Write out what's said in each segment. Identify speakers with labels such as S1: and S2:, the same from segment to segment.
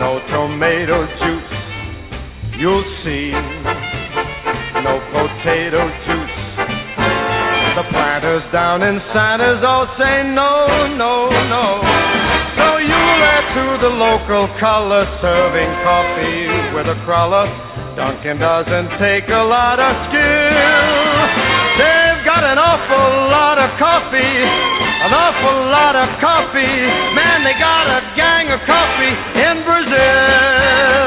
S1: no tomato juice, you'll see. No potato juice. The planters down in Santos all say no, no, no. So you let to the local color serving coffee with a crawler. Duncan doesn't take a lot of skill. They've got an awful lot of coffee, an awful lot of coffee. Man, they got a gang of coffee in Brazil.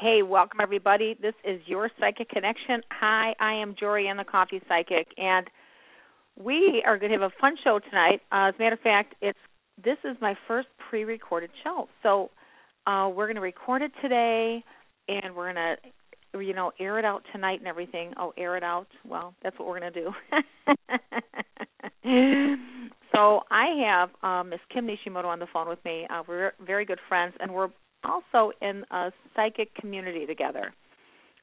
S2: Hey, welcome everybody. This is your Psychic Connection. Hi, I am Jorianne the Coffee Psychic, and we are going to have a fun show tonight. Uh, as a matter of fact, it's this is my first pre-recorded show, so uh, we're going to record it today, and we're to, you know, air it out tonight and everything. Oh, air it out. Well, that's what we're going to do. so I have uh, Miss Kim Nishimoto on the phone with me. Uh, we're very good friends, and we're also in a psychic community together.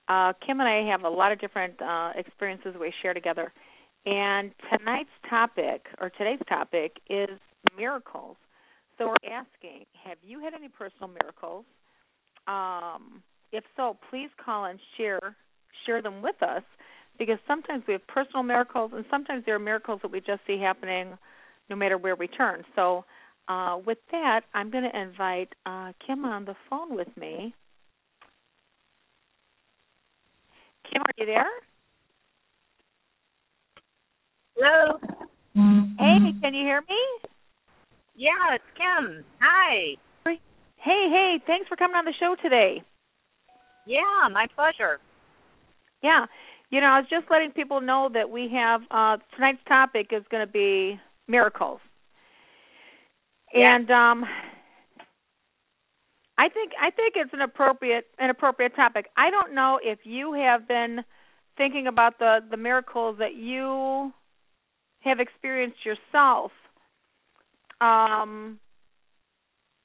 S2: Uh, Kim and I have a lot of different uh, experiences we share together. And tonight's topic, or today's topic, is miracles. So we're asking, have you had any personal miracles? Um, if so, please call and share share them with us, because sometimes we have personal miracles, and sometimes there are miracles that we just see happening, no matter where we turn. So uh, with that, I'm going to invite uh, Kim on the phone with me. Kim, are you there?
S3: Hello.
S2: Hey, can you hear me?
S3: Yeah, it's Kim. Hi.
S2: Hey, hey, thanks for coming on the show today.
S3: Yeah, my pleasure.
S2: Yeah. You know, I was just letting people know that we have uh tonight's topic is going to be miracles.
S3: Yeah.
S2: And um I think I think it's an appropriate an appropriate topic. I don't know if you have been thinking about the the miracles that you have experienced yourself. Um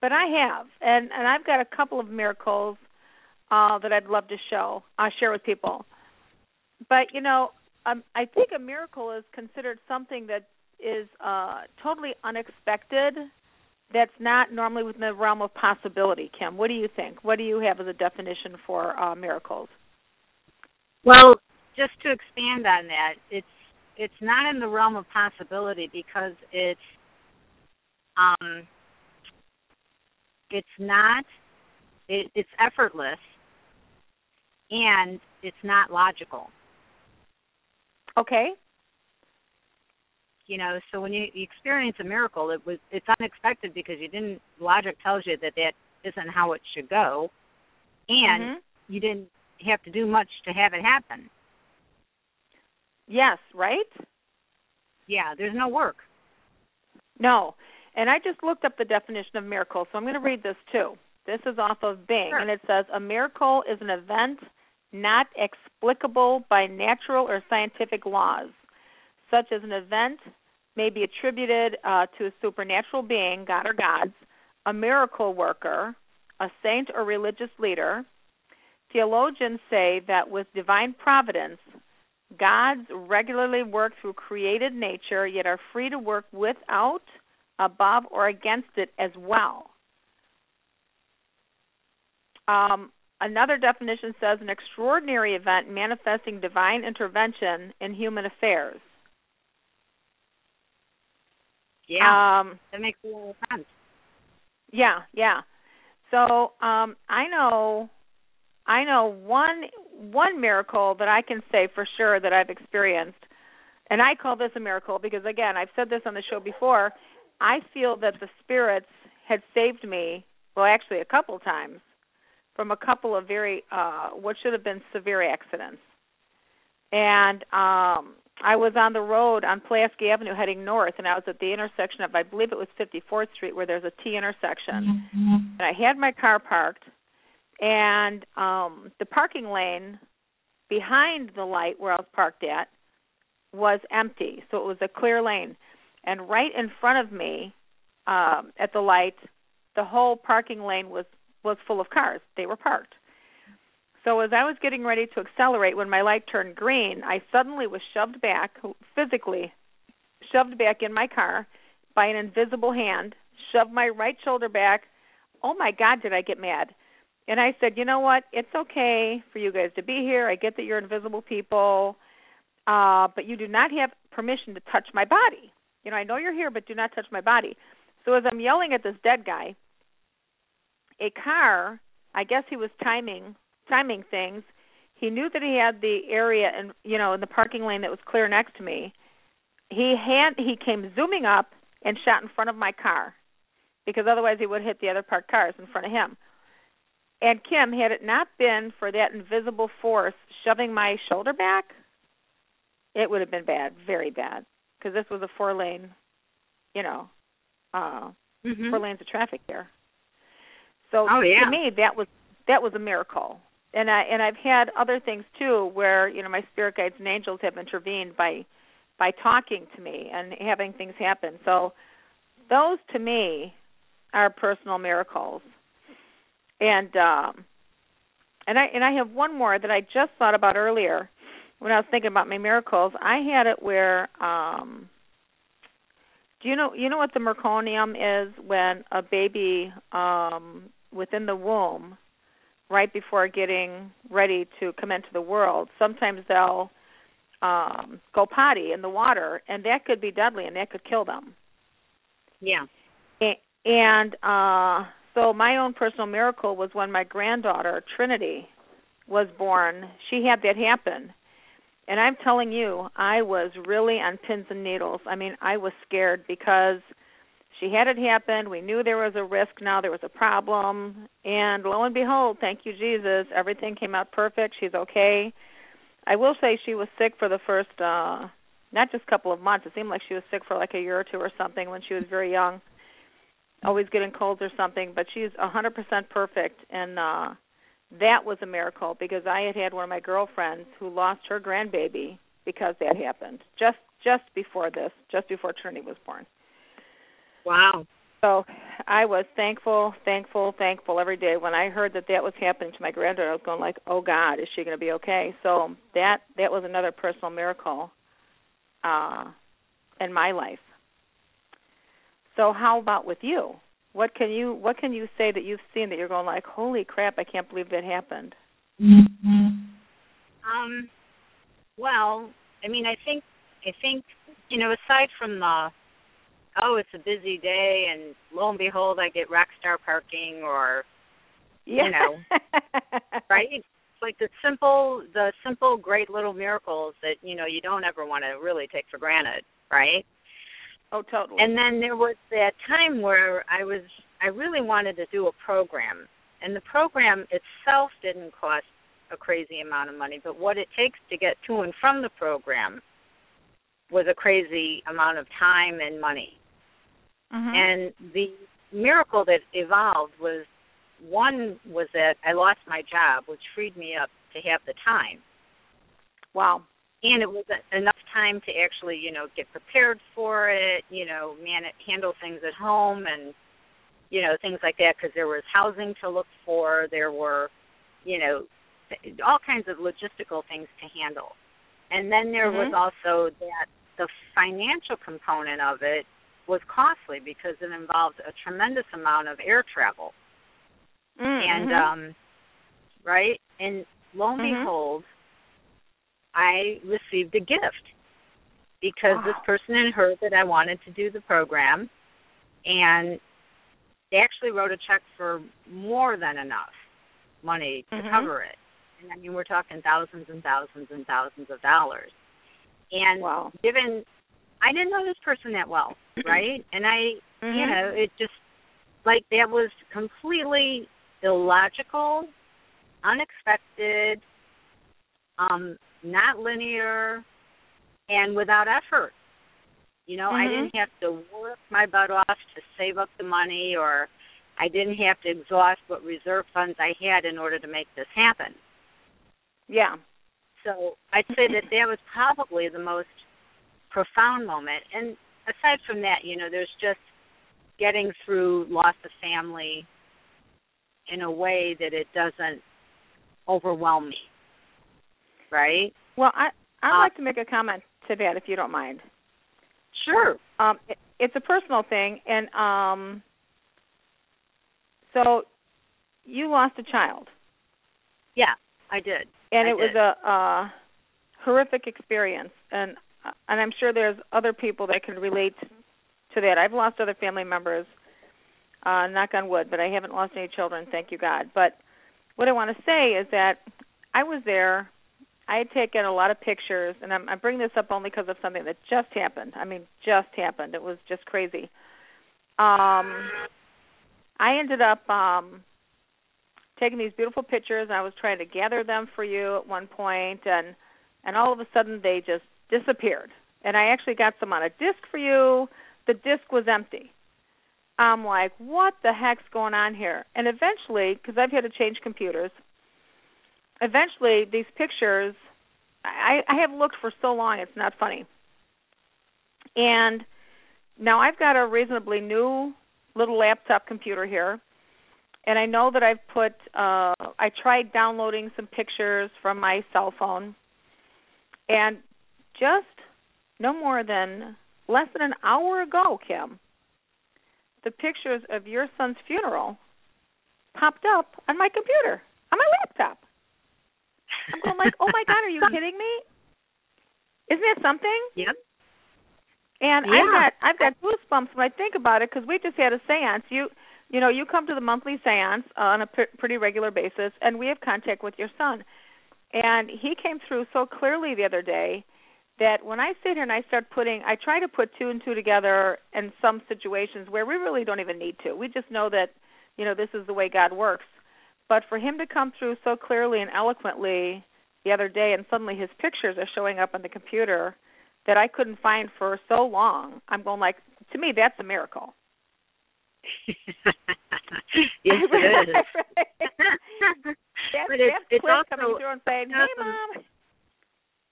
S2: but I have and and I've got a couple of miracles uh that I'd love to show. I'll share with people. But you know, um I think a miracle is considered something that is uh totally unexpected that's not normally within the realm of possibility. Kim, what do you think? What do you have as a definition for uh, miracles?
S3: Well, just to expand on that, it's it's not in the realm of possibility because it's um it's not it, it's effortless and it's not logical.
S2: Okay.
S3: You know, so when you, you experience a miracle, it was it's unexpected because you didn't logic tells you that that isn't how it should go, and
S2: mm-hmm.
S3: you didn't have to do much to have it happen.
S2: Yes, right?
S3: Yeah, there's no work.
S2: No. And I just looked up the definition of miracle, so I'm going to read this too. This is off of Bing,
S3: sure.
S2: and it says a miracle is an event not explicable by natural or scientific laws. Such as an event may be attributed uh, to a supernatural being, God or gods, a miracle worker, a saint or religious leader. Theologians say that with divine providence, gods regularly work through created nature, yet are free to work without, above, or against it as well. Um, another definition says an extraordinary event manifesting divine intervention in human affairs.
S3: Yeah,
S2: um,
S3: that makes a lot of sense.
S2: Yeah, yeah. So um, I know, I know one one miracle that I can say for sure that I've experienced, and I call this a miracle because again I've said this on the show before. I feel that the spirits had saved me, well, actually a couple times, from a couple of very uh, what should have been severe accidents, and um, I was on the road on Pulaski Avenue heading north, and I was at the intersection of, I believe it was 54th Street, where there's a T intersection.
S3: Mm-hmm.
S2: And I had my car parked, and um the parking lane behind the light where I was parked at was empty, so it was a clear lane. And right in front of me, um, at the light, the whole parking lane was was full of cars. They were parked. So as I was getting ready to accelerate when my light turned green, I suddenly was shoved back physically shoved back in my car by an invisible hand, shoved my right shoulder back. Oh my god, did I get mad. And I said, "You know what? It's okay for you guys to be here. I get that you're invisible people, uh, but you do not have permission to touch my body. You know, I know you're here, but do not touch my body." So as I'm yelling at this dead guy, a car, I guess he was timing timing things. He knew that he had the area and you know in the parking lane that was clear next to me. He had he came zooming up and shot in front of my car because otherwise he would hit the other parked cars in front of him. And Kim, had it not been for that invisible force shoving my shoulder back, it would have been bad, very bad, because this was a four lane, you know, uh,
S3: Mm-hmm.
S2: four lanes of traffic here. So
S3: Oh, yeah.
S2: to me, that was that was a miracle. And I and I've had other things too, where you know my spirit guides and angels have intervened by by talking to me and having things happen. So those to me are personal miracles. And um and I and I have one more that I just thought about earlier when I was thinking about my miracles. I had it where um do you know you know what the meconium is when a baby um within the womb right before getting ready to come into the world sometimes they'll um go potty in the water and that could be deadly and that could kill them
S3: Yeah.
S2: And uh so my own personal miracle was when my granddaughter Trinity was born. She had that happen. And I'm telling you, I was really on pins and needles. I mean, I was scared because she had it happen. We knew there was a risk now, there was a problem. And lo and behold, thank you, Jesus, everything came out perfect. She's okay. I will say she was sick for the first, uh, not just couple of months. It seemed like she was sick for like a year or two or something when she was very young always getting colds or something, but she's a 100% perfect and uh that was a miracle because I had had one of my girlfriends who lost her grandbaby because that happened just just before this, just before Trinity was born.
S3: Wow.
S2: So I was thankful, thankful, thankful every day when I heard that that was happening to my granddaughter. I was going like, "Oh God, is she going to be okay?" So that that was another personal miracle uh in my life. So how about with you? What can you what can you say that you've seen that you're going like, "Holy crap, I can't believe that happened."
S3: Um Well, I mean, I think I think you know, aside from the oh, it's a busy day, and lo and behold, I get rock star parking, or
S2: yeah.
S3: you know, right? It's like the simple, the simple, great little miracles that you know you don't ever want to really take for granted, right?
S2: Oh, totally.
S3: And then there was that time where I was, I really wanted to do a program, and the program itself didn't cost a crazy amount of money, but what it takes to get to and from the program was a crazy amount of time and money.
S2: Mm-hmm.
S3: And the miracle that evolved was one was that I lost my job, which freed me up to have the time.
S2: Wow.
S3: And it was enough time to actually, you know, get prepared for it, you know, man, handle things at home and, you know, things like that because there was housing to look for, there were, you know, all kinds of logistical things to handle. And then there
S2: mm-hmm.
S3: was also that the financial component of it was costly because it involved a tremendous amount of air travel.
S2: Mm-hmm.
S3: And um right? And lo and
S2: Mhm.
S3: behold, I received a gift because this person had heard that I wanted to do the program and they actually wrote a check for more than enough money to
S2: Mhm.
S3: cover it. And I mean we're talking thousands and thousands and thousands of dollars. And
S2: Wow.
S3: given I didn't know this person that well, right? And I you
S2: Mhm.
S3: know, it just like that was completely illogical, unexpected, um, not linear, and without effort. You know, I
S2: Mhm.
S3: didn't have to work my butt off to save up the money, or I didn't have to exhaust what reserve funds I had in order to make this happen.
S2: Yeah.
S3: So I'd say that that was probably the most profound moment. And aside from that, you know, there's just getting through loss of family in a way that it doesn't overwhelm me. Right?
S2: Well, I I'd
S3: Uh,
S2: like to make a comment to that if you don't mind.
S3: Sure.
S2: Um, it, it's a personal thing, and um, so you lost a child,
S3: Yeah, I did.
S2: and
S3: I
S2: it was a, a horrific experience, and and I'm sure there's other people that can relate to that. I've lost other family members, uh, knock on wood, but I haven't lost any children, thank you God. But what I want to say is that I was there. I had taken a lot of pictures, and I'm, I'm bringing this up only because of something that just happened. I mean, just happened. It was just crazy. Um, I ended up um, taking these beautiful pictures, and I was trying to gather them for you at one point, and and all of a sudden they just disappeared. And I actually got some on a disc for you. The disc was empty. I'm like, what the heck's going on here? And eventually, because I've had to change computers, eventually these pictures, I, I have looked for so long, it's not funny. And now I've got a reasonably new little laptop computer here, and I know that I've put. Uh, I tried downloading some pictures from my cell phone, and just no more than less than an hour ago, Kim, the pictures of your son's funeral popped up on my computer, on my laptop. I'm going like, oh my god, are you kidding me? Isn't that something?
S3: Yep.
S2: And
S3: Yeah.
S2: I've got I've got goosebumps when I think about it because we just had a séance. You you know you come to the monthly séance on a p- pretty regular basis, and we have contact with your son. And he came through so clearly the other day that when I sit here and I start putting, I try to put two and two together in some situations where we really don't even need to. We just know that you know this is the way God works. But for him to come through so clearly and eloquently the other day, and suddenly his pictures are showing up on the computer that I couldn't find for so long. I'm going like, to me, that's a miracle.
S3: yes, it is.
S2: that's
S3: but it's,
S2: that's
S3: it's also
S2: coming through and saying, "Hey, mom."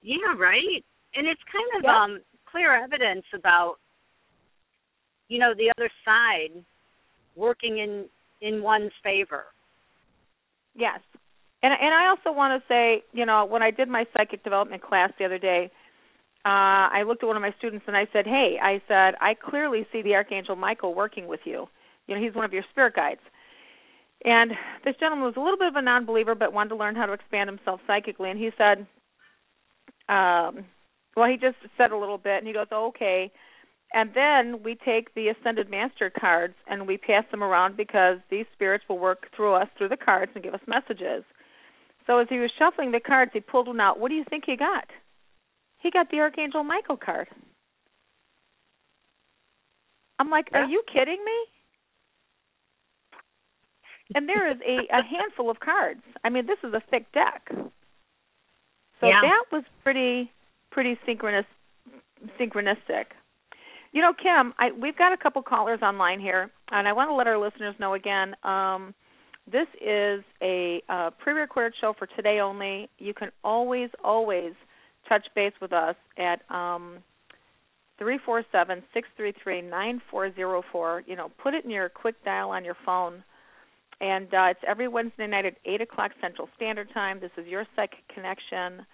S3: Yeah, right. And it's kind of
S2: Yep.
S3: um clear evidence about you know the other side working in in one's favor.
S2: Yes. And and I also want to say, you know, when I did my psychic development class the other day, uh I looked at one of my students and I said, "Hey, I said, I clearly see the archangel Michael working with you. You know, he's one of your spirit guides." And this gentleman was a little bit of a non-believer but wanted to learn how to expand himself psychically and he said, um, well, he just said a little bit, and he goes, oh, "Okay." And then we take the Ascended Master cards and we pass them around because these spirits will work through us through the cards and give us messages. So as he was shuffling the cards, he pulled one out. What do you think he got? He got the Archangel Michael card. I'm like,
S3: yeah.
S2: are you kidding me? And there is a, a handful of cards. I mean, this is a thick deck. So
S3: yeah.
S2: that was pretty pretty synchronous synchronistic. You know, Kim, I, we've got a couple callers online here, and I want to let our listeners know again. Um, this is a uh, pre-recorded show for today only. You can always, always touch base with us at um, three four seven six three three nine four zero four. You know, put it in your quick dial on your phone, and uh, it's every Wednesday night at eight o'clock Central Standard Time. This is your psychic connection.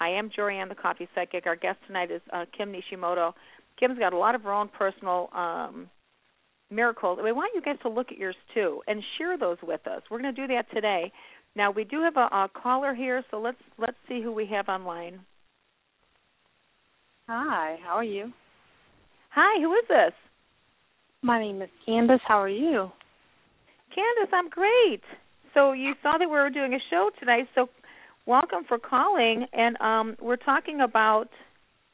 S2: I am Jorianne, the Coffee Psychic. Our guest tonight is uh, Kim Nishimoto. Kim's got a lot of her own personal um, miracles. We want you guys to look at yours too and share those with us. We're going to do that today. Now we do have a, a caller here, so let's let's see who we have online.
S4: Hi, how are you?
S2: Hi, who is this?
S4: My name is Candace. How are you?
S2: Candace, I'm great. So you saw that we were doing a show tonight, so welcome for calling. And um, we're talking about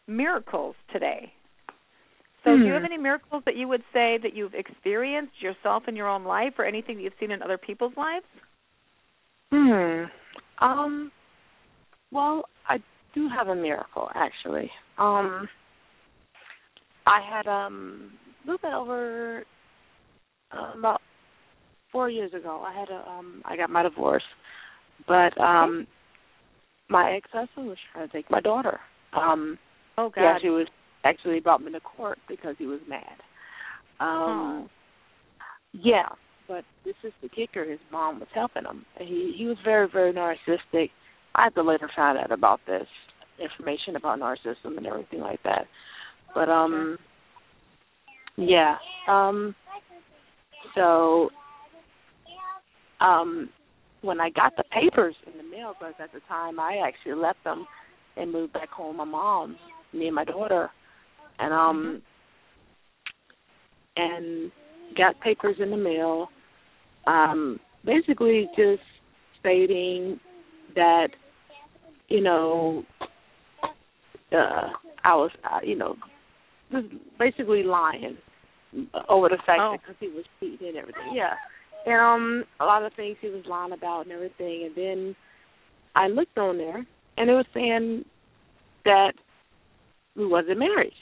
S2: miracles today. So,
S4: hmm.
S2: do you have any miracles that you would say that you've experienced yourself in your own life, or anything that you've seen in other people's lives?
S4: Hmm. Um. Well, I do have a miracle actually. Um. I had um a little bit over uh, about four years ago. I had a um I got my divorce, but um my ex husband was trying to take my daughter. Um.
S2: Oh God.
S4: Yeah, she was actually brought me to court because he was mad.
S2: oh.
S4: Um yeah, but this is the kicker, his mom was helping him. He he was very, very narcissistic. I had to later find out about this information about narcissism and everything like that. But um yeah. Um so um when I got the papers in the mail because at the time I actually left them and moved back home my mom, me and my daughter and um and got papers in the mail um basically just stating that you know uh I was uh, you know just basically lying over the fact
S2: oh.
S4: that because he was cheating and everything. Yeah um a lot of things he was lying about and everything and then I looked on there and it was saying that we wasn't married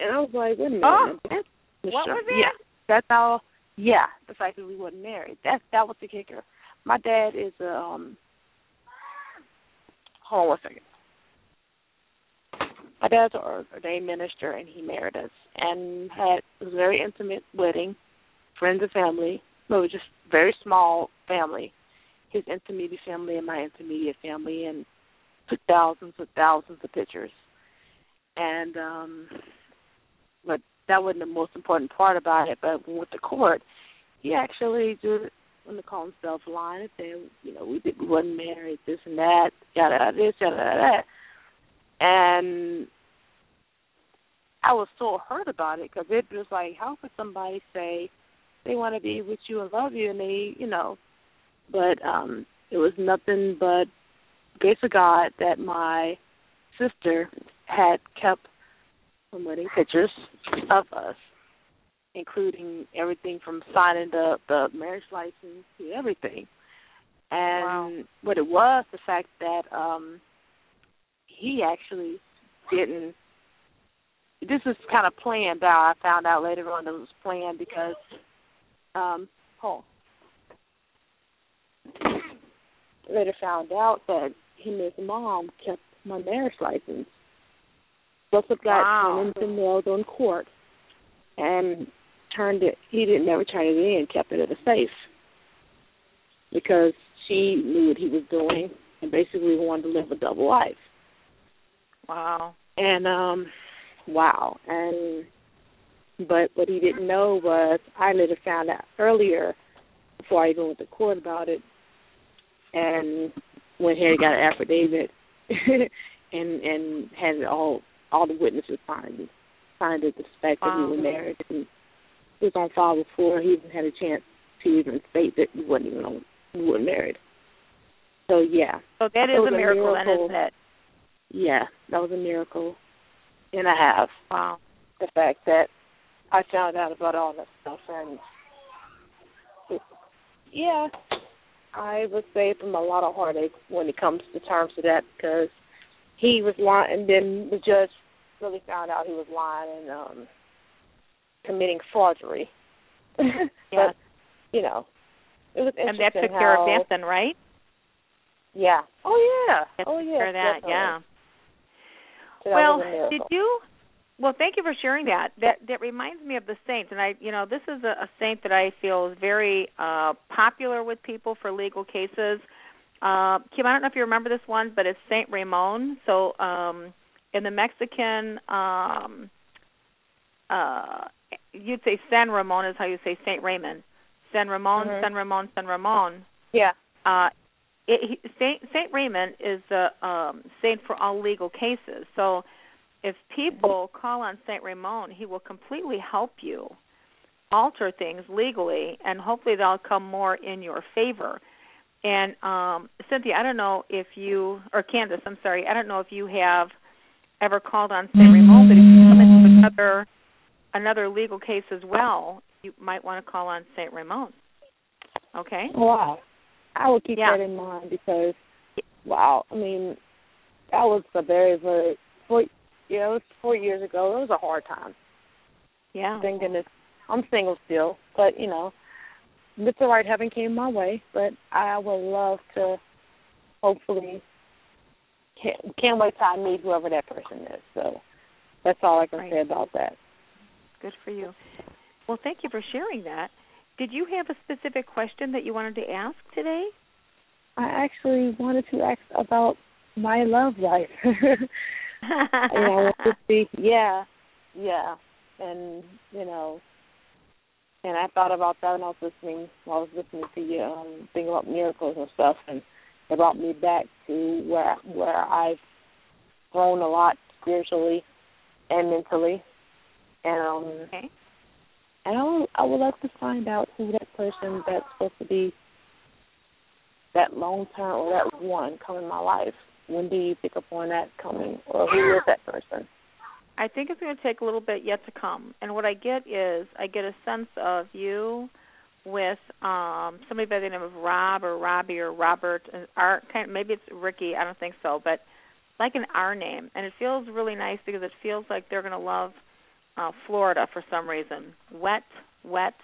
S4: and I was like, wait a minute.
S2: Oh.
S4: That's
S2: What was it?
S4: Yeah. That's all yeah, the fact that we wasn't married. That that was the kicker. My dad is a um hold on one second. My dad's an ordained minister and he married us and had a very intimate wedding, friends and family. Was just very small family. His intermediate family and my intermediate family and took thousands and thousands of pictures. And um but that wasn't the most important part about it. But with the court, he actually just when to call himself lying saying, you know, we did, we wasn't married, this and that, yada this, yada that, and I was so hurt about it because it was like, how could somebody say they want to be with you and love you, and they, you know, but um it was nothing but grace of God that my sister had kept some wedding pictures of us, including everything from signing the the marriage license to everything. And
S2: Wow.
S4: what it was, the fact that um he actually didn't this is kind of planned out. I found out later on that it was planned because um on. later found out that him and his mom kept my marriage license. Both of got
S2: Wow.
S4: turned into mailed on court and turned it he didn't never turn it in, kept it in a safe. Because she knew what he was doing and basically wanted to live a double life.
S2: Wow.
S4: And um wow. And but what he didn't know was I later found out earlier before I even went to court about it and went ahead and got an affidavit and and had all all the witnesses signed signed it the fact that
S2: Wow.
S4: we were married and it was on file before he even had a chance to even state that we wasn't even on we were married. So yeah,
S2: So that is
S4: It
S2: a miracle, then,
S4: miracle.
S2: isn't it?
S4: yeah, that was a miracle and a half.
S2: Wow.
S4: The fact that I found out about all that stuff and it, yeah, I was saved from a lot of heartache when it comes to terms of that because he was lying, and then the judge really found out he was lying and um committing forgery.
S2: Yes.
S4: But you know, it was
S2: And
S4: interesting
S2: that took
S4: how,
S2: care of then, right?
S4: Yeah. Oh yeah.
S2: That
S4: oh yeah.
S2: that,
S4: definitely.
S2: yeah.
S4: So that
S2: well,
S4: was a miracle.
S2: did you? Well, thank you for sharing that. That that reminds me of the saints, and I, you know, this is a, a saint that I feel is very uh popular with people for legal cases. Uh, Kim, I don't know if you remember this one, but it's Saint Ramon. So, um, in the Mexican, um, uh, you'd say San Ramon is how you say Saint Raymond. San Ramon,
S4: Mhm.
S2: San Ramon, San Ramon
S4: Yeah.
S2: uh, it, he, Saint Saint Raymond is the um, saint for all legal cases. So, if people call on Saint Ramon, he will completely help you alter things legally, and hopefully they'll come more in your favor. And um, Cynthia, I don't know if you or Candace, I'm sorry, I don't know if you have ever called on Saint Ramon, but if you come into another another legal case as well, you might want to call on Saint Ramon. Okay.
S4: Wow. I will keep
S2: Yeah.
S4: that in mind because wow, I mean that was a very, very four yeah, it was four years ago. It was a hard time.
S2: Yeah.
S4: Thank goodness. I'm single still, but you know, it's all right. Heaven came my way, but I would love to. Hopefully, can't, can't wait till I meet whoever that person is. So that's all I can
S2: Right.
S4: say about that.
S2: Good for you. Well, thank you for sharing that. Did you have a specific question that you wanted to ask today?
S4: I actually wanted to ask about my love life. know, I want to see, yeah, yeah, and you know, and I thought about that when I was listening. While I was listening to you um, think about miracles and stuff, and it brought me back to where where I've grown a lot spiritually and mentally, and um,
S2: okay.
S4: and I would, I would like to find out who that person that's supposed to be that long term or that one come in my life. When do you pick up on that coming, or who is that person?
S2: I think it's going to take a little bit yet to come. And what I get is I get a sense of you with um somebody by the name of Rob or Robbie or Robert and R kind of, maybe it's Ricky, I don't think so, but like an R name. And it feels really nice because it feels like they're going to love uh Florida for some reason. Wet, wet,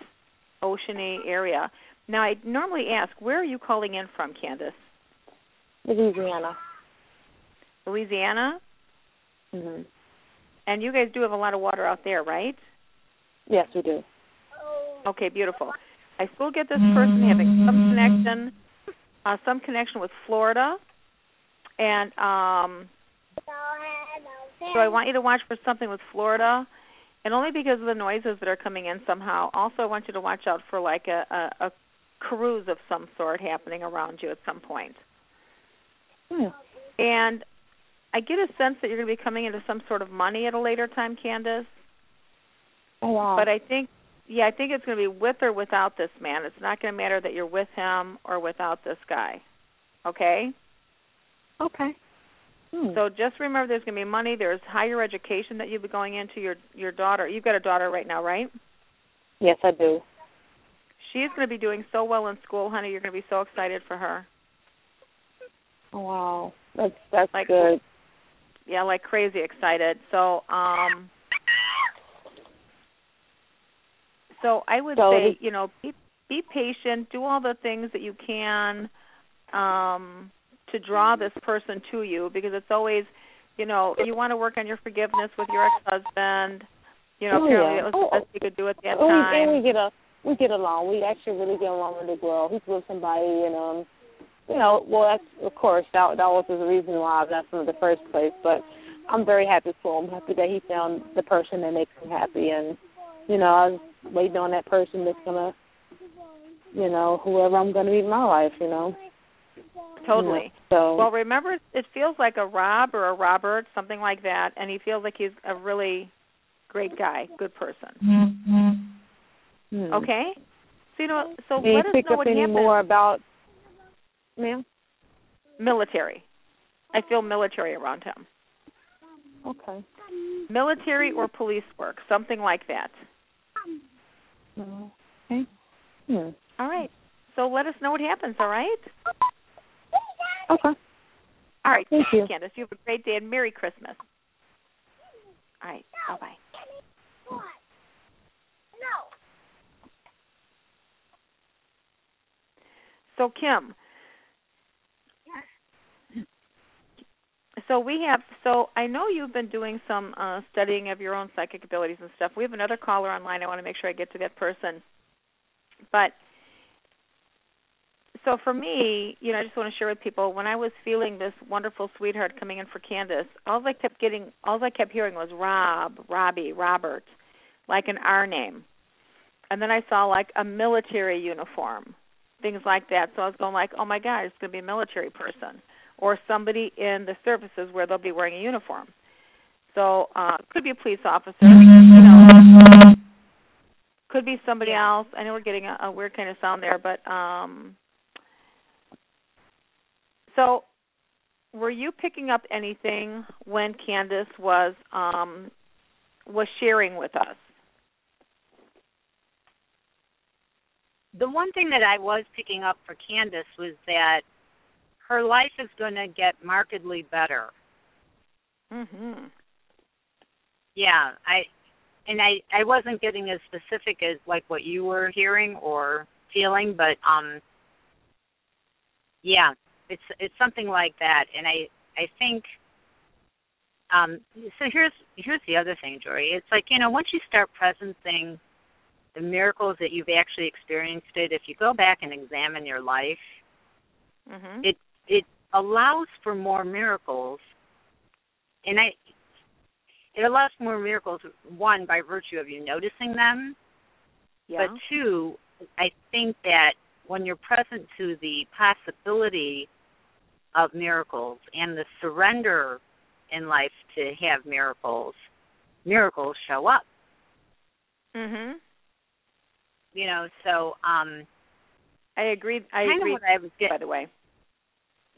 S2: oceany area. Now I normally ask, where are you calling in from, Candace?
S4: Louisiana.
S2: Louisiana?
S4: hmm
S2: And you guys do have a lot of water out there, right?
S4: Yes, we do.
S2: Okay, beautiful. I still get this person having some connection, uh, some connection with Florida, and um, so I want you to watch for something with Florida, and only because of the noises that are coming in somehow. Also, I want you to watch out for like a, a, a cruise of some sort happening around you at some point.
S4: Hmm.
S2: And I get a sense that you're going to be coming into some sort of money at a later time, Candace.
S4: Oh wow.
S2: But I think, yeah, I think it's going to be with or without this man. It's not going to matter that you're with him or without this guy. Okay?
S4: okay. Hmm.
S2: So just remember there's going to be money. There's higher education that you'll be going into your your daughter. You've got a daughter right now, right?
S4: yes, I do.
S2: She's going to be doing so well in school, honey. You're going to be so excited for her.
S4: Oh wow. That's that's
S2: Like-
S4: good.
S2: Yeah, like crazy excited. So, um so I would
S4: So
S2: say, you know, be be patient, do all the things that you can um to draw this person to you because it's always, you know, you want to work on your forgiveness with your ex-husband. You know,
S4: Oh,
S2: apparently
S4: yeah.
S2: it was
S4: Oh,
S2: the best you could do at that
S4: we,
S2: time.
S4: and we get a we get along. We actually really get along with the girl. He's with somebody, and um, you know, well, that's of course that that was the reason why I left him in the first place. But I'm very happy for him. Happy that he found the person that makes him happy, and you know, I was waiting on that person that's gonna, you know, whoever I'm gonna meet in my life. You know.
S2: Totally.
S4: So
S2: Well, remember, it feels like a Rob or a Robert, something like that, and he feels like he's a really great guy, good person.
S4: hmm.
S2: Okay. So you know, so
S4: Can you
S2: let us
S4: pick
S2: know
S4: up
S2: what
S4: any more about, ma'am?
S2: Military. I feel military around him.
S4: Okay.
S2: Military or police work, something like that.
S4: Okay. Hmm.
S2: All right. So let us know what happens. All right.
S4: Okay.
S2: All right.
S4: Thank you.
S2: Candace. You have a great day and Merry Christmas. All right. Bye bye. So Kim. So we have so I know you've been doing some uh studying of your own psychic abilities and stuff. We have another caller online. I want to make sure I get to that person. But so for me, you know, I just want to share with people when I was feeling this wonderful sweetheart coming in for Candace, all I kept getting all I kept hearing was Rob, Robbie, Robert, like an R name. And then I saw like a military uniform, things like that. So I was going like, "Oh my god, it's going to be a military person." Or somebody in the services where they'll be wearing a uniform. So uh could be a police officer, you know. Could be somebody else. I know we're getting a, a weird kind of sound there, but um so were you picking up anything when Candace was um was sharing with us?
S3: The one thing that I was picking up for Candace was that her life is going to get markedly better.
S2: Mhm.
S3: Yeah, I and I I wasn't getting as specific as like what you were hearing or feeling, but um yeah, it's it's something like that and I I think um so here's here's the other thing, Jory. It's like, you know, once you start presencing the miracles that you've actually experienced it, if you go back and examine your life,
S2: Mhm.
S3: it it allows for more miracles and i it allows for more miracles one by virtue of you noticing them
S2: yeah.
S3: but two i think that when you're present to the possibility of miracles and the surrender in life to have miracles miracles show up
S2: mhm.
S3: you know so um
S2: I agree. I agree
S3: what i was getting
S2: by the way.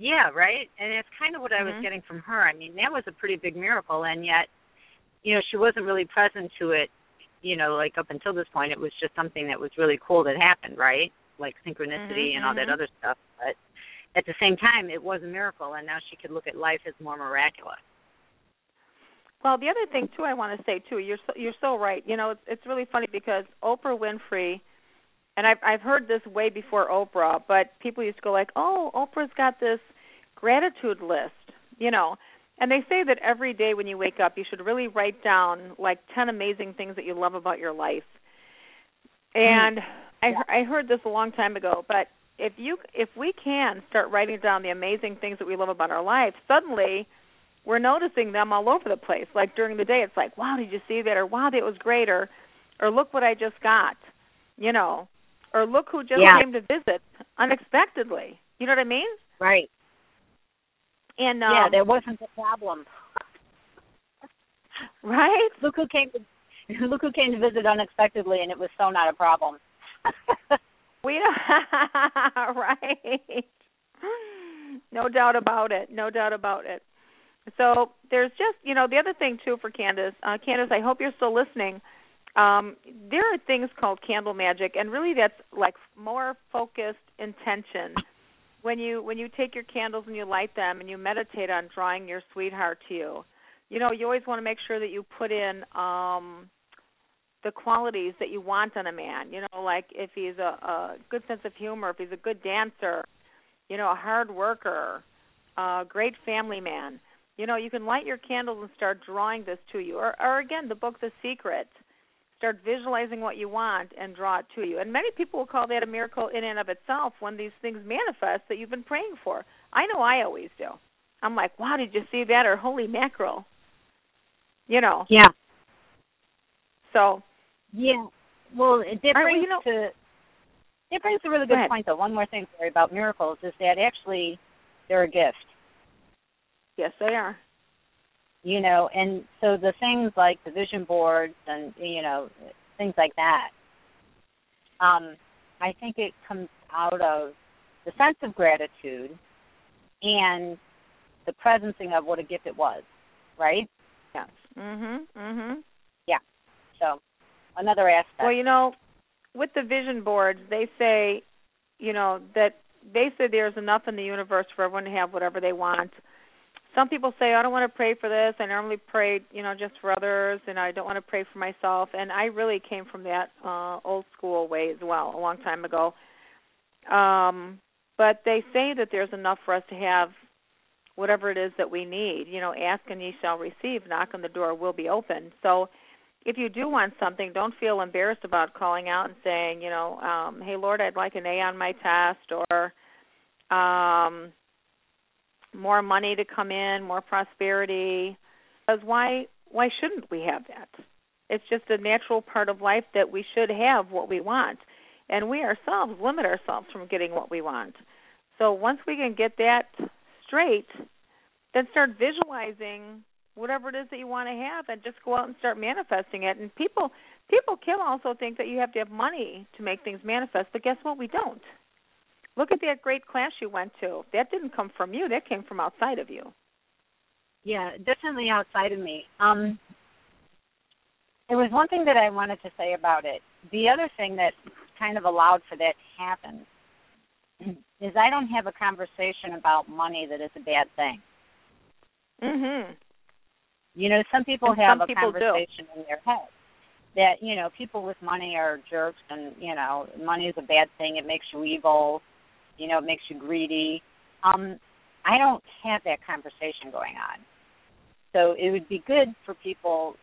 S3: Yeah, right. And it's kind of what I was
S2: Mhm.
S3: getting from her. I mean, that was a pretty big miracle, and yet, you know, she wasn't really present to it. You know, like up until this point, it was just something that was really cool that happened, right? Like synchronicity
S2: Mhm,
S3: and all that
S2: mhm.
S3: other stuff. But at the same time, it was a miracle, and now she could look at life as more miraculous.
S2: Well, the other thing too, I want to say too, you're so, you're so right. You know, it's it's really funny because Oprah Winfrey, and I've I've heard this way before Oprah, but people used to go like, "Oh, Oprah's got this gratitude list," you know, and they say that every day when you wake up, you should really write down like ten amazing things that you love about your life. And I mm. I heard this a long time ago, but if you if we can start writing down the amazing things that we love about our life, suddenly we're noticing them all over the place. Like during the day, it's like, wow, did you see that? Or wow, that was great. Or, or look what I just got. You know, or look who just
S3: Yeah.
S2: came to visit unexpectedly. You know what I mean?
S3: Right.
S2: And um,
S3: yeah, there wasn't a problem.
S2: right.
S3: Look who came to look who came to visit unexpectedly, and it was so not a problem.
S2: We right. No doubt about it. No doubt about it. So there's just you know the other thing too for Candace. Uh, Candace, I hope you're still listening. Um, there are things called candle magic, and really that's like more focused intention. When you when you take your candles and you light them and you meditate on drawing your sweetheart to you, you know you always want to make sure that you put in um, the qualities that you want on a man. You know, like if he's a, a good sense of humor, if he's a good dancer, you know, a hard worker, a great family man. You know, you can light your candles and start drawing this to you. Or, or again, the book The Secret. Start visualizing what you want and draw it to you. And many people will call that a miracle in and of itself when these things manifest that you've been praying for. I know I always do. I'm like, wow, did you see that? Or holy mackerel. You know.
S3: Yeah.
S2: So
S3: Yeah. Well, it that
S2: All right, well,
S3: brings
S2: you know-
S3: to it brings a really good
S2: ahead.
S3: point though. One more thing, sorry, about miracles is that actually they're a gift.
S2: Yes, they are.
S3: You know, and so the things like the vision boards and you know things like that. Um, I think it comes out of the sense of gratitude and the presencing of what a gift it was, right?
S2: Yes. Mhm. Mhm.
S3: Yeah. So another aspect.
S2: Well, you know, with the vision boards, they say, you know, that they say there's enough in the universe for everyone to have whatever they want. Some people say, I don't want to pray for this. I normally pray, you know, just for others, and I don't want to pray for myself. And I really came from that uh, old school way as well, a long time ago. Um, but they say that there's enough for us to have whatever it is that we need. You know, ask and ye shall receive. Knock on the door will be open. So if you do want something, don't feel embarrassed about calling out and saying, you know, um, hey Lord, I'd like an A on my test or um more money to come in, more prosperity. Because why why shouldn't we have that? It's just a natural part of life that we should have what we want. And we ourselves limit ourselves from getting what we want. So once we can get that straight, then start visualizing whatever it is that you want to have and just go out and start manifesting it. And people people can also think that you have to have money to make things manifest, but guess what? We don't. Look at that great class you went to. That didn't come from you. That came from outside of you.
S3: Yeah, definitely outside of me. Um there was one thing that I wanted to say about it. The other thing that kind of allowed for that to happen is I don't have a conversation about money that is a bad thing.
S2: Mhm.
S3: You know, some people
S2: And
S3: have
S2: some
S3: a
S2: people do.
S3: conversation in their head that you know people with money are jerks, and you know money is a bad thing. It makes you evil. You know, it makes you greedy. Um, I don't have that conversation going on. So it would be good for people,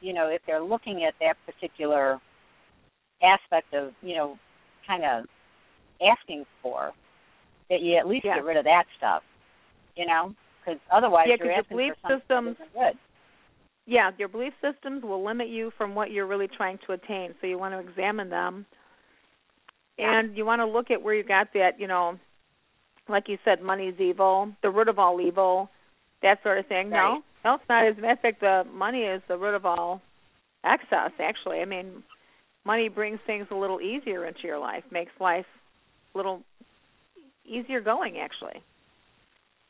S3: you know, if they're looking at that particular aspect of, you know, kind of asking for, that you at least
S2: Yeah.
S3: get rid of that stuff, you know, because otherwise
S2: Yeah,
S3: you're
S2: 'cause your
S3: asking
S2: belief
S3: for something
S2: systems-
S3: good.
S2: Yeah, your belief systems will limit you from what you're really trying to attain. So you want to examine them. And you want to look at where you got that, you know, like you said, money's evil, the root of all evil, that sort of thing. No, no, it's not. As a matter of fact, the money is the root of all excess. Actually, I mean, money brings things a little easier into your life, makes life a little easier going. Actually,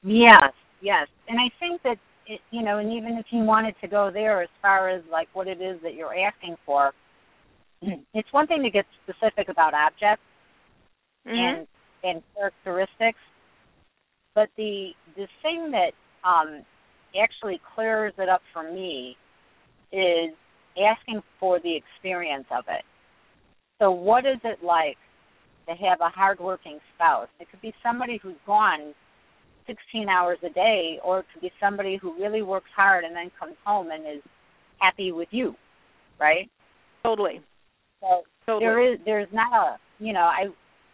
S3: Yes, yes. And I think that it, you know, and even if you wanted to go there as far as like what it is that you're asking for, it's one thing to get specific about objects
S2: Mhm.
S3: and and characteristics, but the the thing that um actually clears it up for me is asking for the experience of it. So what is it like to have a hardworking spouse? It could be somebody who's gone 16 hours a day, or it could be somebody who really works hard and then comes home and is happy with you, right?
S2: totally,
S3: So
S2: totally.
S3: there is there's not a you know I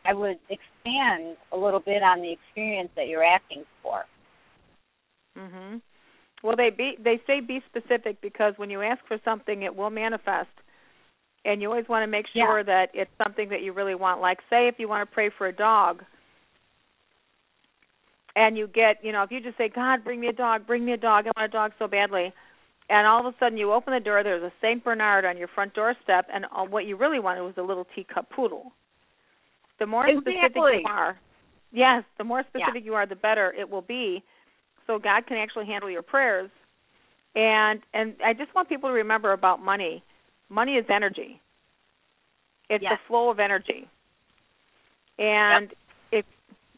S3: I would expand a little bit on the experience that you're asking for.
S2: Mhm. Well, they be they say be specific because when you ask for something, it will manifest, and you always want to make
S3: Yeah.
S2: sure that it's something that you really want. Like, say, if you want to pray for a dog, and you get, you know, if you just say, "God, bring me a dog, bring me a dog, I want a dog so badly," and all of a sudden you open the door, there's a Saint Bernard on your front doorstep, and all, what you really wanted was a little teacup poodle. The more specific you are, yes, the more specific you are, the better it will be so God can actually handle your prayers. And and I just want people to remember about money. Money is energy. It's
S3: Yes.
S2: the flow of energy. And if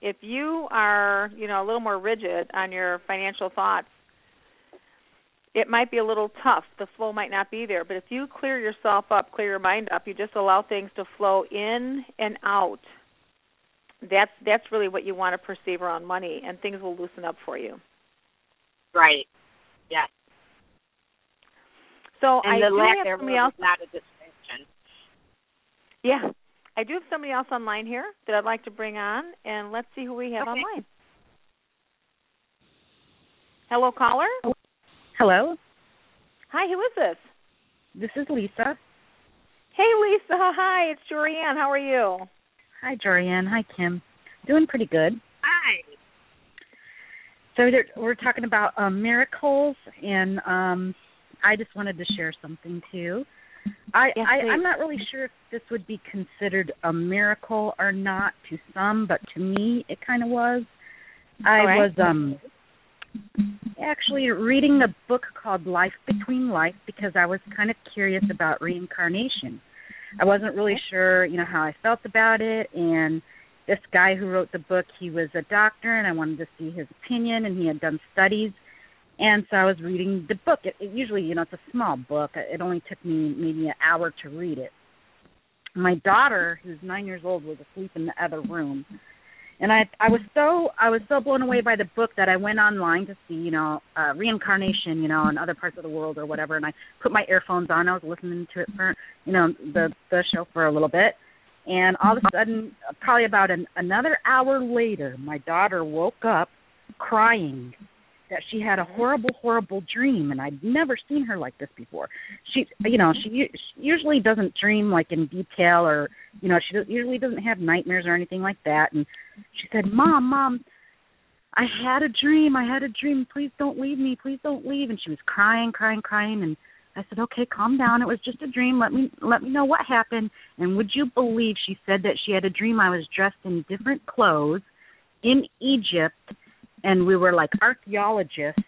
S2: if you are, you know, a little more rigid on your financial thoughts, it might be a little tough. The flow might not be there. But if you clear yourself up, clear your mind up, you just allow things to flow in and out. That's that's really what you want to perceive around money and things will loosen up for you.
S3: Right. Yes.
S2: So
S3: And
S2: I
S3: the
S2: do
S3: lack
S2: have somebody else.
S3: not a distinction.
S2: Yeah, I do have somebody else online here that I'd like to bring on, and let's see who we have
S3: Okay.
S2: online. Hello, caller.
S5: Hello,
S2: Hi, who is this?
S5: this is Lisa.
S2: Hey, Lisa. Hi, it's Jorianne. How are you?
S5: Hi, Jorianne. Hi, Kim. Doing pretty good.
S3: Hi.
S5: So we're talking about um, miracles, and um, I just wanted to share something too. I,
S2: Yes,
S5: I I'm not really sure if this would be considered a miracle or not to some, but to me it kind of was. I
S2: All right.
S5: was um actually reading a book called Life Between Life because I was kind of curious about reincarnation. I wasn't really sure, you know, how I felt about it and this guy who wrote the book, he was a doctor and I wanted to see his opinion and he had done studies and so I was reading the book. It, it usually, you know, it's a small book. It only took me maybe an hour to read it. My daughter, who's 9 years old, was asleep in the other room and I I was so I was so blown away by the book that I went online to see you know uh, reincarnation you know in other parts of the world or whatever. And I put my earphones on. I was listening to it for you know the the show for a little bit. And all of a sudden probably about an, another hour later my daughter woke up crying that she had a horrible horrible dream and I'd never seen her like this before. She you know she, she usually doesn't dream like in detail or you know she usually doesn't have nightmares or anything like that and she said mom mom i had a dream i had a dream. Please don't leave me please don't leave. And she was crying crying crying and i said okay calm down. It was just a dream. Let me let me know what happened. And would you believe she said that she had a dream? I was dressed in different clothes in egypt and we were like archaeologists.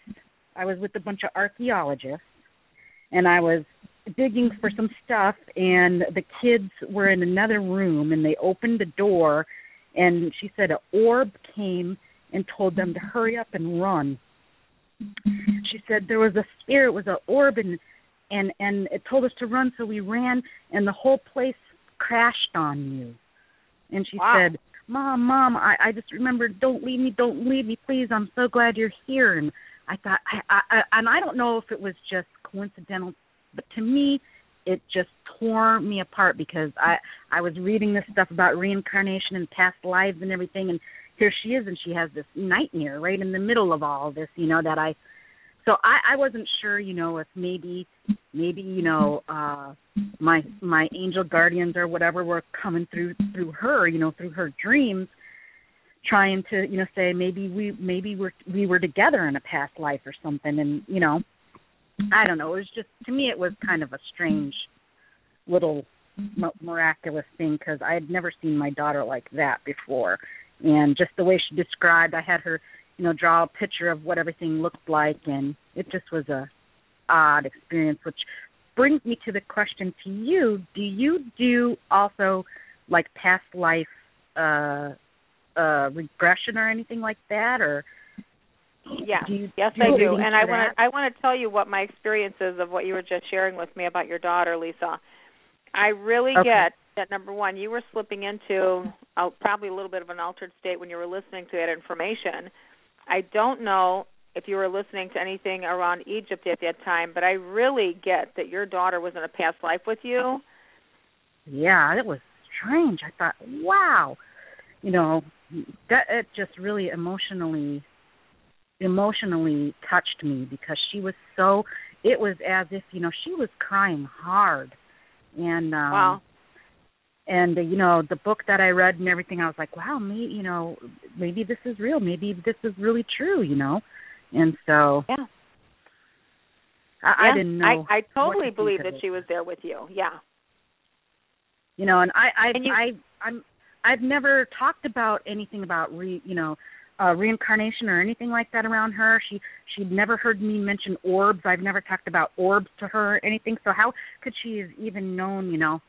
S5: I was with a bunch of archaeologists and i was digging for some stuff and the kids were in another room and they opened the door and she said an orb came and told them to hurry up and run. She said there was a spirit was an orb and and and it told us to run so we ran and the whole place crashed on you. And she
S2: Wow.
S5: said mom mom i i just remembered don't leave me don't leave me please. I'm so glad you're here. And i thought i i I- and i don't know if it was just coincidental but to me it just tore me apart because i i was reading this stuff about reincarnation and past lives and everything. And here she is and she has this nightmare right in the middle of all this you know that i so i i wasn't sure you know if maybe maybe you know uh my my angel guardians or whatever were coming through through her you know through her dreams trying to you know say maybe we maybe we're we were together in a past life or something. And you know i don't know. It was just to me it was kind of a strange little mi- miraculous thing because i had never seen my daughter like that before. And just the way she described i had her you know draw a picture of what everything looked like and it just was a odd experience which brings me to the question to you do you do also like past life uh uh regression or anything like that or
S2: Yeah.
S5: you
S2: Yes,
S5: do
S2: I do, and I want to I want to tell you what my experience is of what you were just sharing with me about your daughter, Lisa. I really
S5: Okay.
S2: get that number one, you were slipping into uh, probably a little bit of an altered state when you were listening to that information. I don't know if you were listening to anything around Egypt at that time, but I really get that your daughter was in a past life with you.
S5: yeah it was strange i thought wow you know that it just really emotionally emotionally touched me because she was so it was as if you know she was crying hard and um
S2: Wow.
S5: And uh, you know the book that i read and everything i was like wow me you know maybe this is real. Maybe this is really true you know? And so
S2: Yeah.
S5: i,
S2: Yeah,
S5: I didn't know
S2: I, I totally
S5: to
S2: believe that she was there with you. Yeah.
S5: you know and i i
S2: And you-
S5: i i'm i've never talked about anything about re you know uh reincarnation or anything like that around her. She she'd never heard me mention orbs. I've never talked about orbs to her or anything. So how could she have even known you know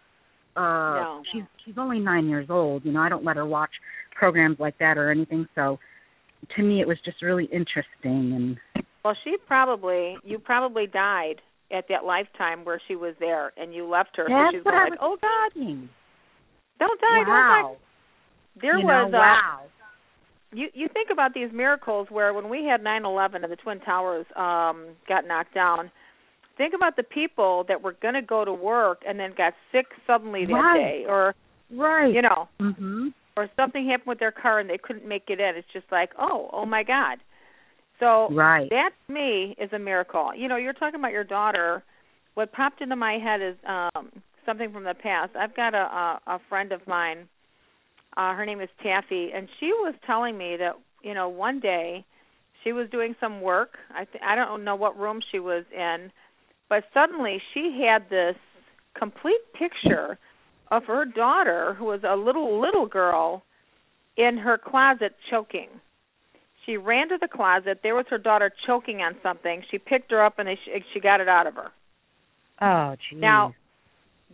S5: uh
S2: No.
S5: she's she's only nine years old you know i don't let her watch programs like that or anything so to me it was just really interesting and
S2: Well, she probably you probably died at that lifetime where she was there, and you left her. so she's
S5: what
S2: going
S5: i
S2: like,
S5: was
S2: "Oh God,
S5: thinking.
S2: don't die, don't
S5: wow
S2: die." There
S5: you
S2: was
S5: know,
S2: uh,
S5: wow
S2: you you think about these miracles where when we had 9/11 and the twin towers um got knocked down. Think about the people that were going to go to work and then got sick suddenly that
S5: Right.
S2: day, or
S5: right
S2: you know,
S5: mhm
S2: or something happened with their car and they couldn't make it in. It's just like, oh, oh my God. So
S5: right
S2: that to me is a miracle. You know, you're talking about your daughter. What popped into my head is um something from the past. I've got a a, a friend of mine. Uh her name is Taffy and she was telling me that, you know, one day She was doing some work. I th- I don't know what room she was in, but suddenly she had this complete picture of her daughter who was a little little girl in her closet choking. She ran to the closet. There was her daughter choking on something. She picked her up and she, she got it out of her.
S5: Oh, geez.
S2: Now,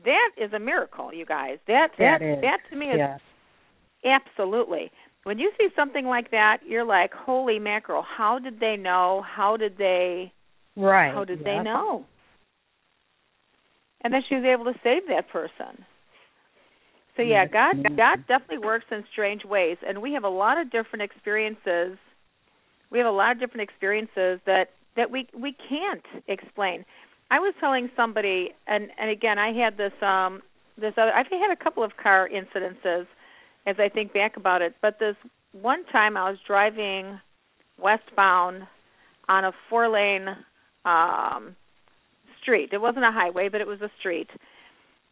S2: that is a miracle, you guys. That
S5: That
S2: that that to me is
S5: yes.
S2: absolutely. When you see something like that, you're like, "Holy mackerel! How did they know? How did they?
S5: Right.
S2: How did they know?" And then she was able to save that person. So yeah,
S5: Yes,
S2: God. God definitely works in strange ways, and we have a lot of different experiences. We have a lot of different experiences that that we we can't explain. I was telling somebody, and and again, I had this um this other. I've had a couple of car incidences as I think back about it, but this one time I was driving westbound on a four lane um street. It wasn't a highway, but it was a street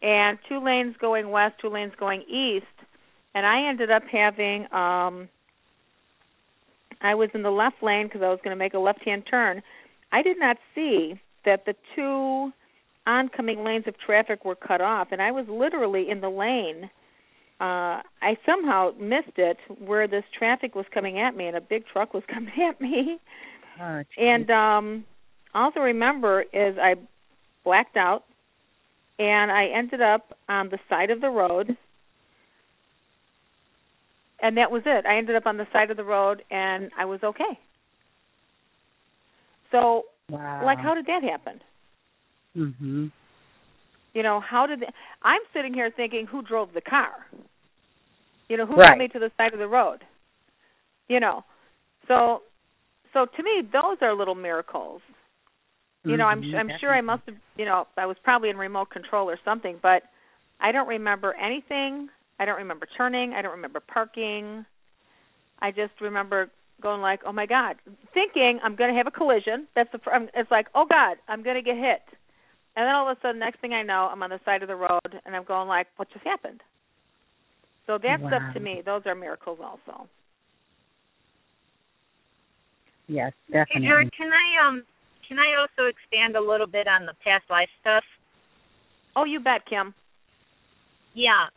S2: and two lanes going west, two lanes going east, and I ended up having um I was in the left lane because I was going to make a left-hand turn. I did not see that the two oncoming lanes of traffic were cut off, and I was literally in the lane. Uh I somehow missed it where this traffic was coming at me, and a big truck was coming at me.
S5: Oh, geez.
S2: And um also remember is I blacked out and I ended up on the side of the road. And that was it. I ended up on the side of the road and I was okay. So,
S5: wow.
S2: like how did that happen?
S5: Mhm.
S2: You know, how did I'm sitting here thinking who drove the car? You know, who
S5: Right.
S2: got me to the side of the road? You know. So so to me those are little miracles. You know i'm
S5: Mhm,
S2: i'm sure i must have you know i was probably in remote control or something but i don't remember anything. I don't remember turning. I don't remember parking. I just remember going like oh my god thinking i'm going to have a collision. That's the I'm, it's like oh god i'm going to get hit. And then all of a sudden next thing i know i'm on the side of the road and i'm going like what just happened? So that stuff
S5: Wow.
S2: to me. Those are miracles also.
S5: Yes,
S3: Hey,
S5: definitely.
S3: Jory, can I um can I also expand a little bit on the past life stuff?
S2: oh you bet kim
S3: Yeah.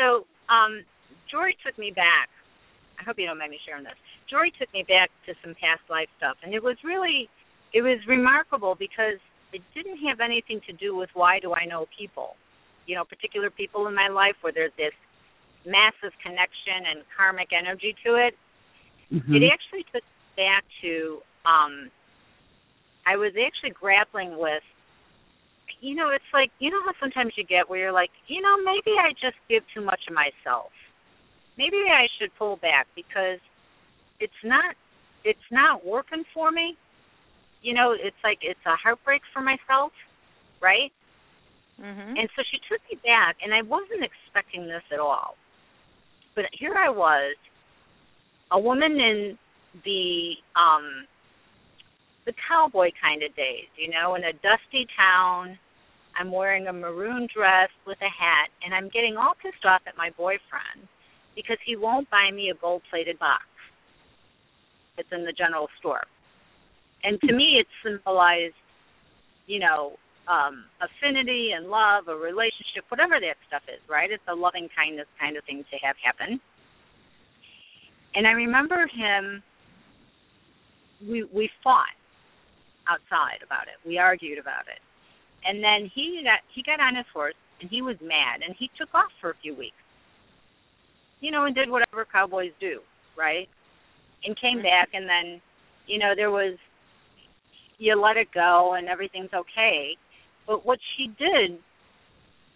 S3: So, um, Jory took me back. I hope you don't mind me sharing this. Jory took me back to some past life stuff, and it was really, it was remarkable because it didn't have anything to do with why do I know people, you know, particular people in my life where there's this massive connection and karmic energy to it.
S5: Mhm.
S3: It actually took me back to, um, I was actually grappling with you know, it's like you know how sometimes you get where you're like, you know, maybe I just give too much of myself. Maybe I should pull back because it's not it's not working for me. You know, it's like it's a heartbreak for myself, right?
S2: mhm
S3: And so she took me back and I wasn't expecting this at all. But here I was, a woman in the um the cowboy kind of days, you know, in a dusty town. I'm wearing a maroon dress with a hat and I'm getting all pissed off at my boyfriend because he won't buy me a gold plated box. It's in the general store. And to me it symbolized, you know, um affinity and love, a relationship, whatever that stuff is, right? It's a loving kindness kind of thing to have happen. And I remember him we we fought outside about it. We argued about it. And then he got he got on his horse and he was mad and he took off for a few weeks. You know, and did whatever cowboys do, right? And came mm-hmm. back and then, you know, there was you let it go and everything's okay. But what she did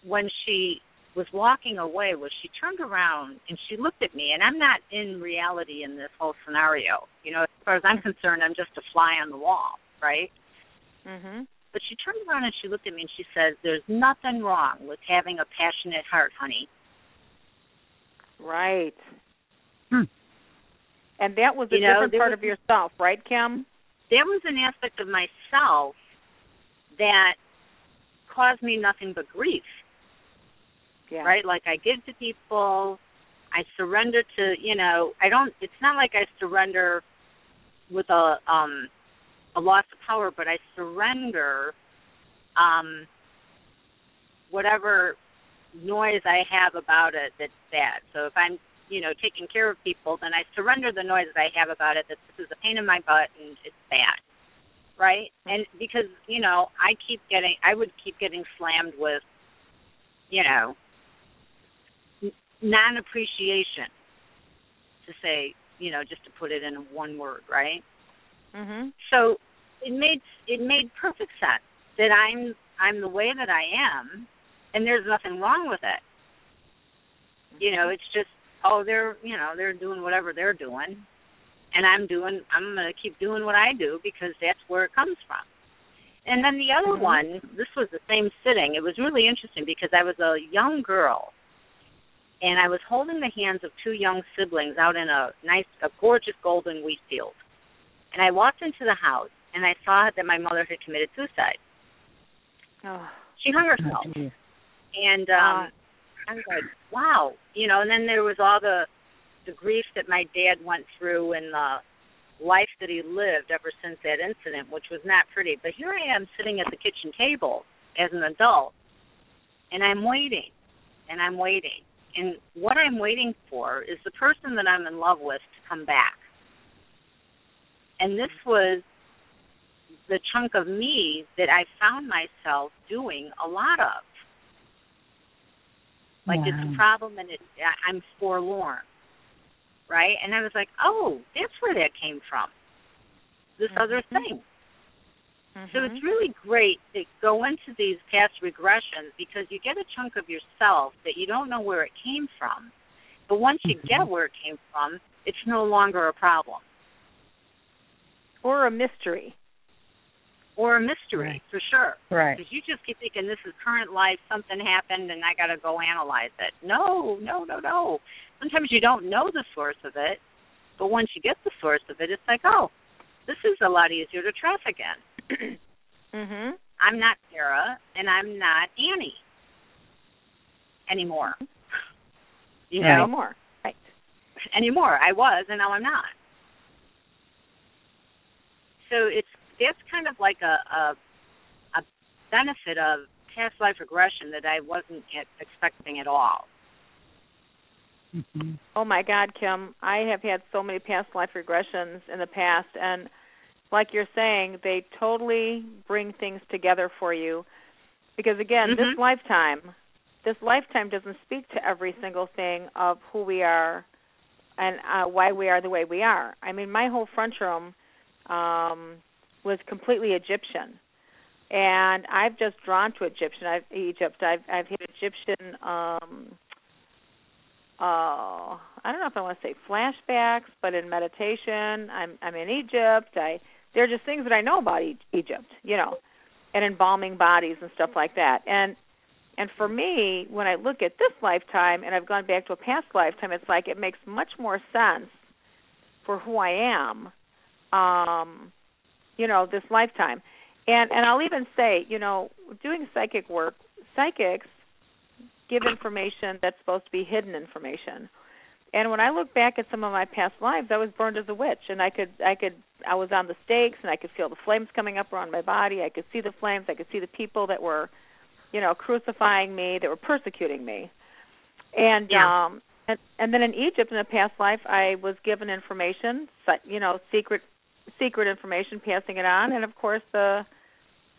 S3: when she was walking away was she turned around and she looked at me and I'm not in reality in this whole scenario. You know, as far as I'm concerned, I'm just a fly on the wall, right?
S2: mhm
S3: But she turned around and she looked at me and she says, There's nothing wrong with having a passionate heart, honey.
S2: right
S5: Hmm.
S2: and that was a
S3: You
S2: different part
S3: was-
S2: of yourself right kim
S3: There was an aspect of myself that caused me nothing but grief.
S2: yeah
S3: right? Like I give to people, I surrender to, you know, I don't. It's not like I surrender with a um a loss of power, but I surrender um whatever noise I have about it that's bad. So if I'm you know taking care of people, then I surrender the noise that I have about it that this is a pain in my butt and it's bad. Right? And because, you know, I keep getting I would keep getting slammed with you know non appreciation to say, you know, just to put it in one word, right?
S2: Mhm.
S3: So it made it made perfect sense that I'm I'm the way that I am, and there's nothing wrong with it. You know, it's just oh they're you know they're doing whatever they're doing, and I'm doing I'm gonna keep doing what I do because that's where it comes from. And then the other
S2: Mhm.
S3: one, this was the same sitting. It was really interesting because I was a young girl and I was holding the hands of two young siblings out in a nice, a gorgeous golden wheat field. And I walked into the house and I saw that my mother had committed suicide.
S2: Oh.
S3: She hung
S5: Oh,
S3: herself,
S5: geez.
S3: and um, I was like, wow, you know. And then there was all the the grief that my dad went through and the life that he lived ever since that incident, which was not pretty. But here I am sitting at the kitchen table as an adult, and I'm waiting, and I'm waiting. And what I'm waiting for is the person that I'm in love with to come back. And this was the chunk of me that I found myself doing a lot of. Like it's a problem and it I'm forlorn. Right? And I was like, "Oh, that's where that came from." This other thing. So
S2: Mhm.
S3: it's really great to go into these past regressions because you get a chunk of yourself that you don't know where it came from. But once you
S5: Mhm.
S3: get where it came from, it's no longer a problem
S2: or a mystery.
S3: or a mystery
S5: Right.
S3: for sure.
S5: Right.
S3: Because you just keep thinking this is current life, something happened, and I got to go analyze it. No, no, no, no. Sometimes you don't know the source of it, but once you get the source of it, it's like, oh, this is a lot easier to track again.
S2: Mhm.
S3: I'm not Sarah, and I'm not Annie anymore. You
S2: No
S3: know,
S2: more. Right.
S3: anymore. I was, and now I'm not. So it's that's kind of like a a, a benefit of past life regression that I wasn't e- expecting at all.
S5: Mhm.
S2: Oh my God, Kim, I have had so many past life regressions in the past, and like you're saying, they totally bring things together for you. Because again, this
S3: Mhm.
S2: lifetime, this lifetime doesn't speak to every single thing of who we are and uh, why we are the way we are. I mean, my whole front room um, was completely Egyptian, and I've just drawn to Egyptian. I've, Egypt. I've I've had Egyptian. Um, uh, I don't know if I want to say flashbacks, but in meditation, I'm I'm in Egypt. I there are just things that I know about e- Egypt, you know, and embalming bodies and stuff like that. And and for me, when I look at this lifetime and I've gone back to a past lifetime, it's like it makes much more sense for who I am, um, you know, this lifetime. And and I'll even say, you know, doing psychic work, psychics give information that's supposed to be hidden information. And when I look back at some of my past lives, I was burned as a witch, and I could, I could, I was on the stakes, and I could feel the flames coming up around my body. I could see the flames. I could see the people that were, you know, crucifying me, that were persecuting me. And
S3: Yeah.
S2: um, and and then in Egypt, in a past life, I was given information, you know, secret, secret information, passing it on, and of course the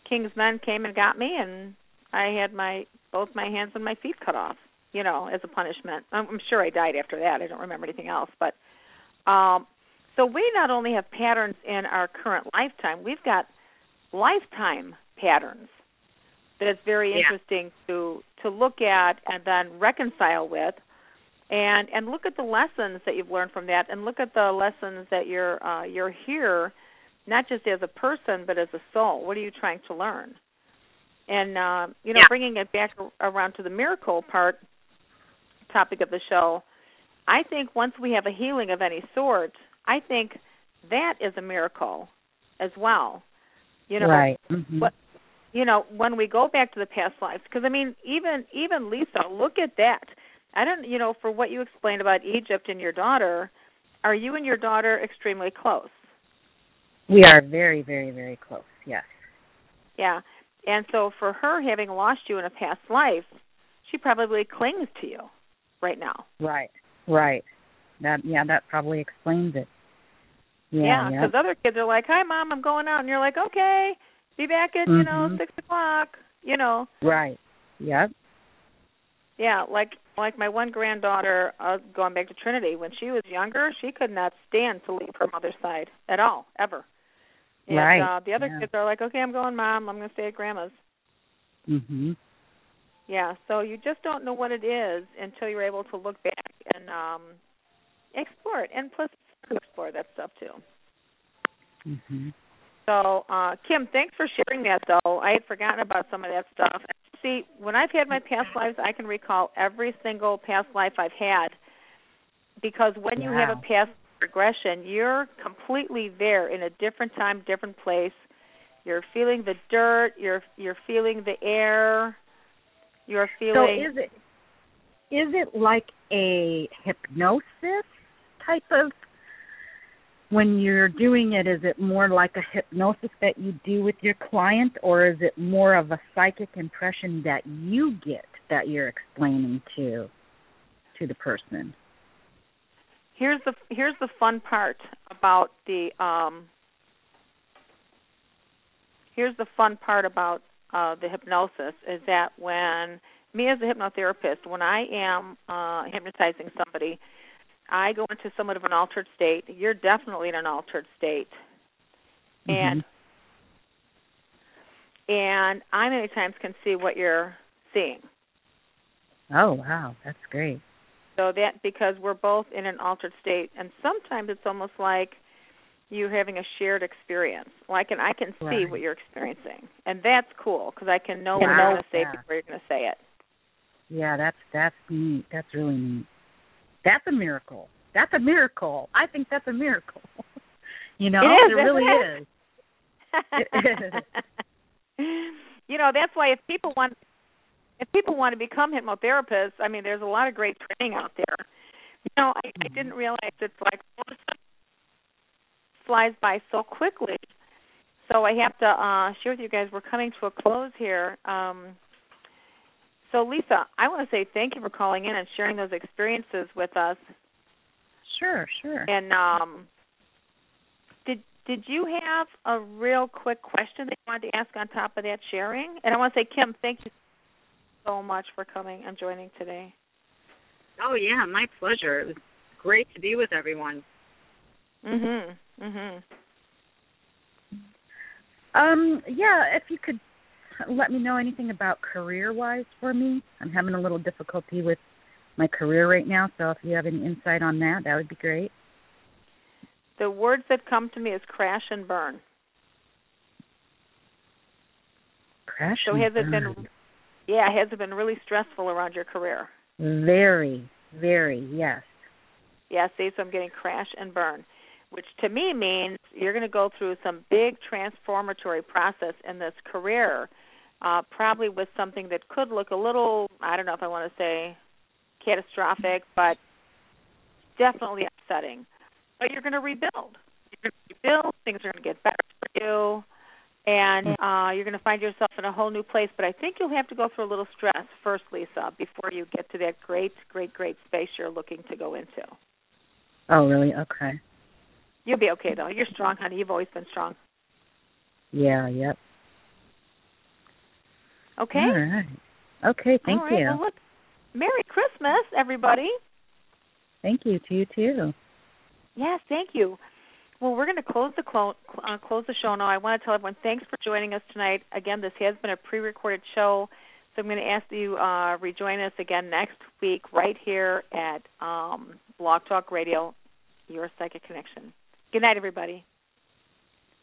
S2: king's men came and got me, and I had my both my hands and my feet cut off, you know, as a punishment. I'm, I'm sure I died after that. I don't remember anything else, but um so we not only have patterns in our current lifetime, we've got lifetime patterns that it's very
S3: Yeah.
S2: interesting to to look at and then reconcile with and and look at the lessons that you've learned from that and look at the lessons that you're uh you're here not just as a person but as a soul what are you trying to learn and uh you know
S3: Yeah.
S2: bringing it back around to the miracle part topic of the show i think once we have a healing of any sort i think that is a miracle as well you know
S5: right. Mhm.
S2: what you know when we go back to the past lives because i mean even even lisa look at that i don't you know for what you explained about egypt and your daughter are you and your daughter extremely close
S5: We are very, very, very close. Yes.
S2: Yeah. And so for her having lost you in a past life, she probably clings to you right now.
S5: Right. Right. That yeah, that probably explains it. Yeah,
S2: because
S5: yeah.
S2: other kids are like, "Hi, mom, I'm going out," and you're like, "Okay, be back at you know
S5: Mhm.
S2: six o'clock." You know,
S5: Right. Yep.
S2: Yeah, like like my one granddaughter, uh, going back to Trinity, when she was younger, she could not stand to leave her mother's side at all, ever. And
S5: Right,
S2: uh, the other
S5: yeah.
S2: kids are like, "Okay, I'm going, mom. I'm going to stay at grandma's."
S5: Mhm.
S2: Yeah, so you just don't know what it is until you're able to look back and um explore it, and plus explore that stuff too.
S5: Mhm.
S2: So, uh Kim, thanks for sharing that though. I had forgotten about some of that stuff. See, when I've had my past lives, I can recall every single past life I've had because when you have a past regression, you're completely there in a different time, different place. You're feeling the dirt, you're you're feeling the air, you're feeling.
S5: So is it is it like a hypnosis type of when you're doing it is it more like a hypnosis that you do with your client or is it more of a psychic impression that you get that you're explaining to to the person?
S2: Here's the here's the fun part about the um here's the fun part about uh the hypnosis is that when me as a hypnotherapist when i am uh hypnotizing somebody i go into somewhat of an altered state. You're definitely in an altered state. Mm-hmm. And and i many times can see what you're seeing.
S5: Oh wow. That's great.
S2: So that because we're both in an altered state, and sometimes it's almost like you having a shared experience. Like, and I can see
S5: Right.
S2: what you're experiencing, and that's cool because I can know what you're going to say
S5: Yeah.
S2: before you're going to say it.
S5: yeah that's that's neat. That's really neat that's a miracle that's a miracle i think that's a miracle you know
S2: It is,
S5: it really
S2: isn't
S5: is It
S2: you know, that's why if people want if people want to become hypnotherapists, I mean, there's a lot of great training out there. You know, I, I didn't realize it's like all this stuff flies by so quickly. So I have to uh share with you guys. We're coming to a close here. Um, so Lisa, I want to say thank you for calling in and sharing those experiences with us.
S5: sure sure
S2: And um, did did you have a real quick question that you wanted to ask on top of that sharing? And I want to say, Kim, thank you so much for coming and joining today.
S3: Oh yeah, my pleasure. It was great to be with everyone.
S2: Mhm. Mhm.
S5: Um, yeah, if you could let me know anything about career wise for me. I'm having a little difficulty with my career right now, so if you have any insight on that, that would be great.
S2: The words that come to me is crash and burn.
S5: Crash.
S2: So
S5: and
S2: has it
S5: burn.
S2: been yeah, has it been really stressful around your career?
S5: very, very, yes.
S2: Yeah, see, so I'm getting crash and burn, which to me means you're going to go through some big transformatory process in this career, uh, probably with something that could look a little, I don't know if I want to say catastrophic, but definitely upsetting. But you're going to rebuild. You're going to rebuild. Things are going to get better for you, and uh, you're going to find yourself in a whole new place. But I think you'll have to go through a little stress first, Lisa, before you get to that great, great, great space you're looking to go into.
S5: Oh, really? Okay.
S2: You'll be okay though. You're strong, honey. You've always been strong.
S5: Yeah, yep.
S2: Okay.
S5: All right. Okay, thank
S2: All right.
S5: you.
S2: Well, look, Merry Christmas, everybody.
S5: Thank you to you too.
S2: Yes, thank you. Well, we're going to close the clo- uh, close the show now. I want to tell everyone thanks for joining us tonight. Again, this has been a pre-recorded show, so I'm going to ask you uh, rejoin us again next week right here at um, Blog Talk Radio, Your Psychic Connection. Good night, everybody.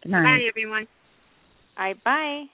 S5: Good night.
S3: Bye everyone.
S2: All right, bye.